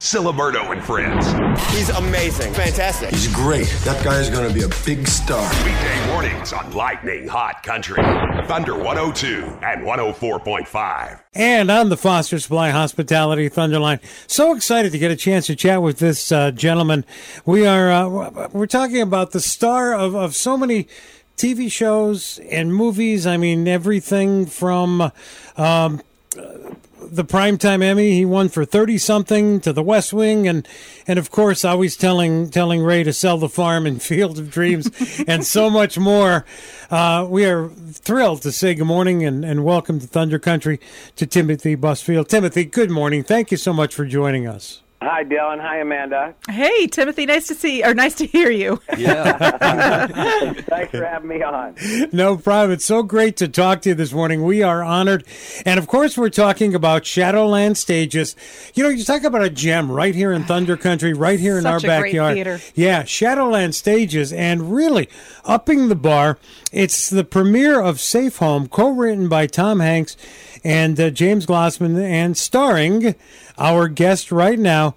Ciliberto and Friends. He's amazing. Fantastic. He's great. That guy is going to be a big star. Weekday mornings on Lightning Hot Country. Thunder 102 and 104.5. And on the Foster Supply Hospitality Thunderline. So excited to get a chance to chat with this uh, gentleman. We are uh, we're talking about the star of, of so many TV shows and movies. I mean, everything from um, the primetime Emmy he won for thirty something to the West Wing, and and of course always telling telling Ray to sell the farm and Field of Dreams, and so much more. Uh, we are thrilled to say good morning and, and welcome to Thunder Country to Timothy Busfield. Timothy, good morning. Thank you so much for joining us. Hi, Dylan. Hi, Amanda. Hey, Timothy. Nice to see or nice to hear you. Yeah. Thanks for having me on. No problem. It's so great to talk to you this morning. We are honored. And of course, we're talking about Shadowland Stages. You know, you talk about a gem right here in Thunder Country, right here in Such our a great backyard. theater. Yeah, Shadowland Stages. And really upping the bar. It's the premiere of Safe Home, co written by Tom Hanks and uh, James Glossman, and starring our guest right now,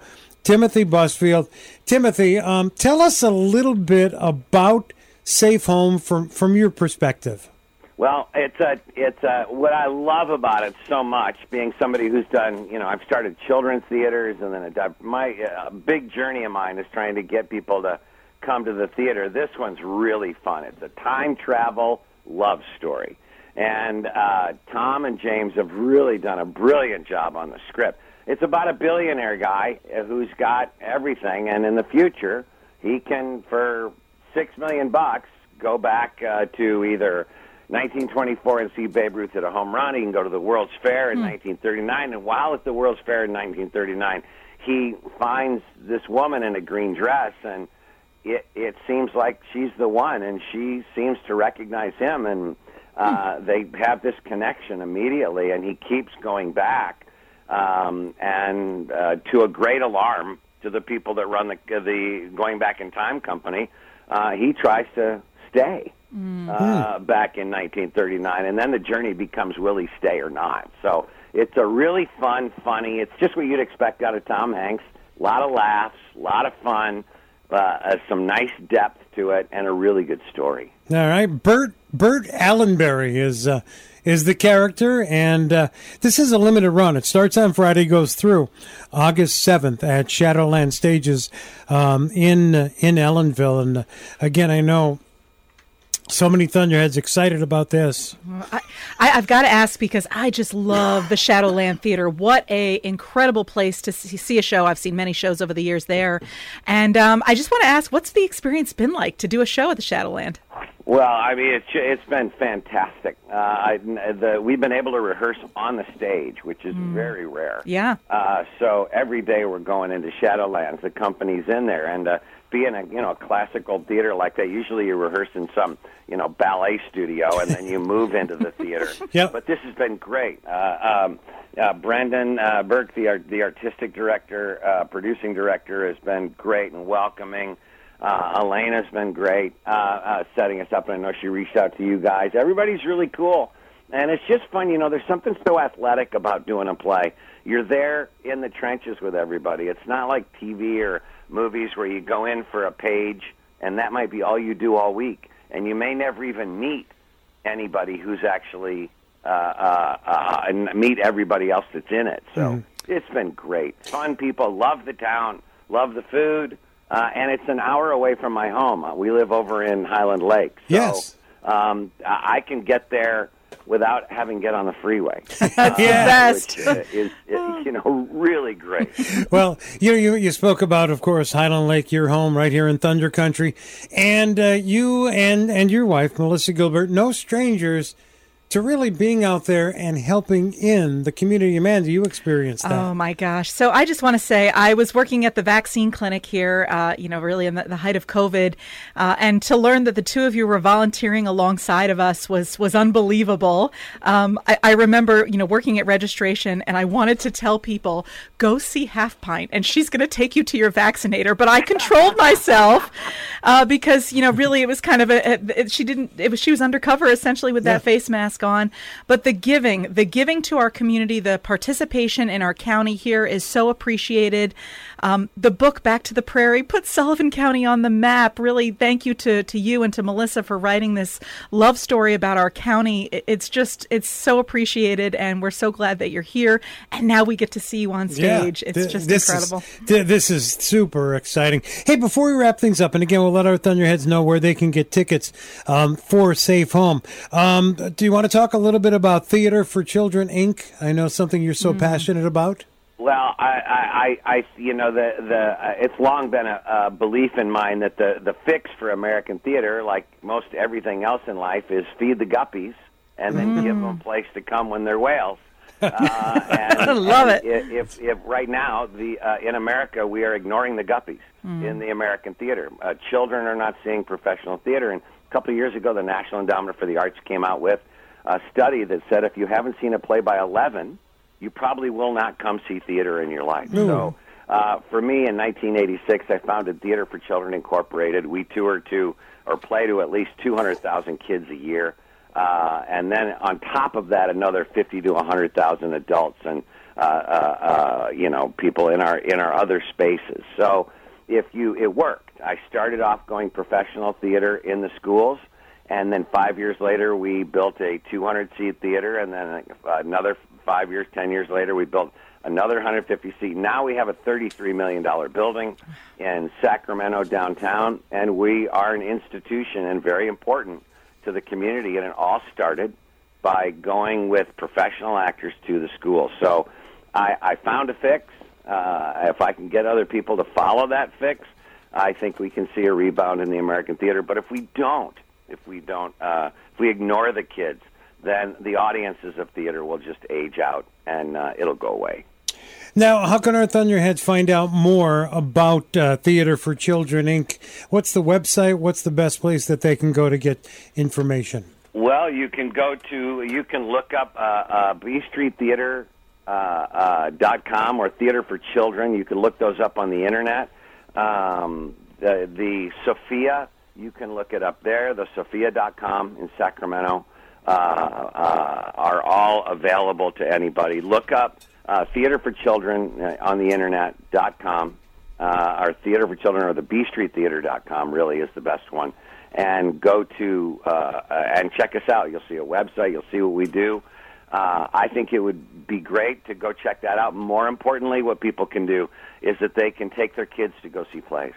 Timothy Busfield. Timothy, um, tell us a little bit about Safe Home from from your perspective. Well, it's a, it's a, what I love about it so much, being somebody who's done, you know, I've started children's theaters, and then a, my uh, big journey of mine is trying to get people to come to the theater. This one's really fun. It's a time travel love story, and uh, Tom and James have really done a brilliant job on the script. It's about a billionaire guy who's got everything, and in the future, he can, for six million bucks, go back uh, to either 1924 and see Babe Ruth hit a home run. He can go to the World's Fair in 1939, and while at the World's Fair in 1939, he finds this woman in a green dress, and it it seems like she's the one, and she seems to recognize him, and uh, they have this connection immediately, and he keeps going back, um, and uh, to a great alarm to the people that run the the going back in time company, uh, he tries to stay uh, back in 1939, and then the journey becomes will he stay or not. So it's a really fun, funny. It's just what you'd expect out of Tom Hanks. A lot of laughs, a lot of fun, uh, uh, some nice depth to it, and a really good story. All right, Bert Bert Allenberry is uh, is the character, and uh, this is a limited run. It starts on Friday, goes through August seventh at Shadowland Stages um, in uh, in Ellenville. And uh, again, I know so many Thunderheads excited about this. I, I've got to ask because I just love the Shadowland Theater. What a incredible place to see, see a show. I've seen many shows over the years there, and um, I just want to ask, what's the experience been like to do a show at the Shadowland? Well, I mean, it's it's been fantastic. Uh, I, the, we've been able to rehearse on the stage, which is very rare. Yeah. Uh, so every day we're going into Shadowlands. The company's in there, and uh, being a you know a classical theater like that, usually you rehearse in some you know ballet studio, and then you move into the theater. Yep. But this has been great. Uh, um, uh, Brendan uh, Burke, the art, the artistic director, uh, producing director, has been great and welcoming. Uh, Elena's been great uh, uh, setting us up, and I know she reached out to you guys. Everybody's really cool, and it's just fun. You know, there's something so athletic about doing a play. You're there in the trenches with everybody. It's not like TV or movies where you go in for a page, and that might be all you do all week, and you may never even meet anybody who's actually uh, uh, uh, and meet everybody else that's in it. So it's been great. Fun people love the town, love the food, uh, and it's an hour away from my home. Uh, we live over in Highland Lake. So, Yes. Um, I can get there without having to get on the freeway. That's the best. Which, uh, is, is, you know, really great. Well, you you you spoke about, of course, Highland Lake, your home right here in Thunder Country, and uh, you and and your wife, Melissa Gilbert, no strangers to really being out there and helping in the community. Amanda, you experienced that. Oh my gosh! So I just want to say I was working at the vaccine clinic here, uh, you know, really in the, the height of COVID, uh, and to learn that the two of you were volunteering alongside of us was was unbelievable. Um, I, I remember, you know, working at registration, and I wanted to tell people go see Half Pint, and she's going to take you to your vaccinator, but I controlled myself uh, because you know, really, it was kind of a, a- she didn't. It was she was undercover essentially with that face mask gone. But the giving, the giving to our community, the participation in our county here is so appreciated. Um, the book Back to the Prairie put Sullivan County on the map. Really, thank you to, to you and to Melissa for writing this love story about our county. It's just, it's so appreciated, and we're so glad that you're here. And now we get to see you on stage. Yeah, it's th- just this incredible. Is, th- this is super exciting. Hey, before we wrap things up, and again, we'll let our Thunderheads know where they can get tickets um, for Safe Home. Um, do you want to talk a little bit about Theater for Children Inc.? I know something you're so Mm. passionate about. Well, I, I, I, I you know, the the uh, it's long been a, a belief in mine that the the fix for American theater, like most everything else in life, is feed the guppies and then give them a place to come when they're whales. Uh, and, I love and it. If, if right now the uh, in America we are ignoring the guppies in the American theater. Uh, children are not seeing professional theater. And a couple of years ago, the National Endowment for the Arts came out with a study that said if you haven't seen a play by 11, you probably will not come see theater in your life. So. Uh, for me, in 1986, I founded Theater for Children Incorporated. We tour to or play to at least 200,000 kids a year, uh, and then on top of that, another 50 to 100,000 adults and uh, uh, uh, you know people in our in our other spaces. So if you it worked. I started off going professional theater in the schools, and then five years later, we built a 200 seat theater, and then another five years, 10 years later, we built another 150 seat. Now we have a 33 million dollar building in Sacramento downtown, and we are an institution and very important to the community. And it all started by going with professional actors to the school. So I, I found a fix. Uh, if I can get other people to follow that fix, I think we can see a rebound in the American theater. But if we don't, if we don't, uh, if we ignore the kids, then the audiences of theater will just age out and uh, it'll go away. Now, how can our Thunderheads find out more about uh, Theater for Children Inc.? What's the website? What's the best place that they can go to get information? Well, you can go to, you can look up uh, uh, B Street Theater uh, uh, dot com or Theater for Children. You can look those up on the internet. Um, the, the Sofia, you can look it up there. The Sofia.com in Sacramento uh, uh, are all available to anybody. Look up uh, Theater for Children uh, on the internet dot com. Uh, our Theater for Children or the B Street Theater dot com really is the best one. And go to uh, uh, and check us out. You'll see a website. You'll see what we do. Uh, I think it would be great to go check that out. More importantly, what people can do is that they can take their kids to go see plays.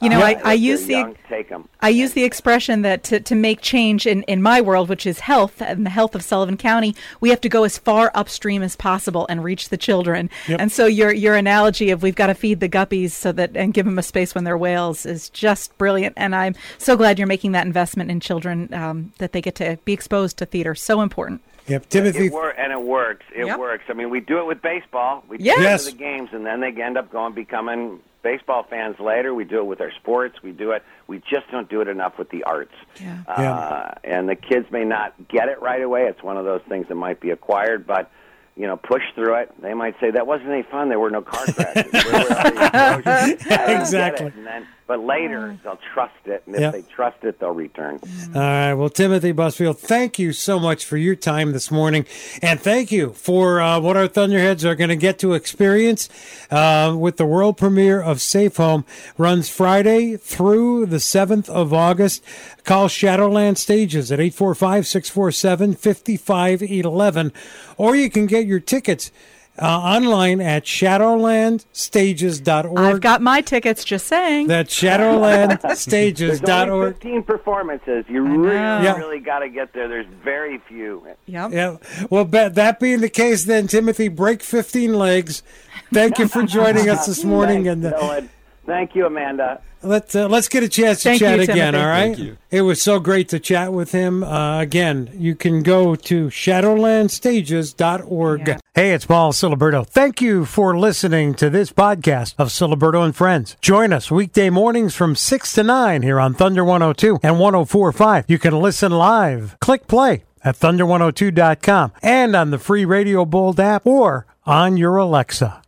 You know, I, I use the young, take them. I use the expression that to, to make change in, in my world, which is health and the health of Sullivan County, we have to go as far upstream as possible and reach the children. And so your your analogy of we've got to feed the guppies so that and give them a space when they're whales is just brilliant. And I'm so glad you're making that investment in children um, that they get to be exposed to theater. So important. Yep, Timothy. It wor- and it works. It Yep. works. I mean, we do it with baseball. We Yes. do it Yes. to the games, and then they end up going becoming baseball fans later. We do it with our sports. We do it. We just don't do it enough with the arts. Yeah. Uh, Yeah. And the kids may not get it right away. It's one of those things that might be acquired, but. You know, push through it. They might say that wasn't any fun. There were no car crashes. Where were all the explosions? I don't get Exactly. It. And then, but later they'll trust it, and if Yep. they trust it, they'll return. All right. Well, Timothy Busfield, thank you so much for your time this morning. And thank you for uh, what our Thunderheads are going to get to experience uh, with the world premiere of Safe Home. Runs Friday through the 7th of August. Call Shadowland Stages at 845 647 5511. Or you can get your tickets uh, online at shadowlandstages.org. I've got my tickets. Just saying. That's There's only shadowlandstages.org. 15 performances. You really, Yeah. really got to get there. There's very few. yep. Yeah. Well, that, that being the case, then Timothy, break fifteen legs. Thank you for joining us this morning, Thanks, and uh, Dylan. Thank you, Amanda. let's uh, let's get a chance to Thank chat you, again. Timothy. All right. Thank you. It was so great to chat with him. Uh, again, you can go to shadowlandstages.org. Yeah. Hey, it's Paul Ciliberto. Thank you for listening to this podcast of Ciliberto and Friends. Join us weekday mornings from 6 to 9 here on Thunder 102 and 1045. You can listen live. Click play at thunder102.com and on the free Radio Bold app or on your Alexa.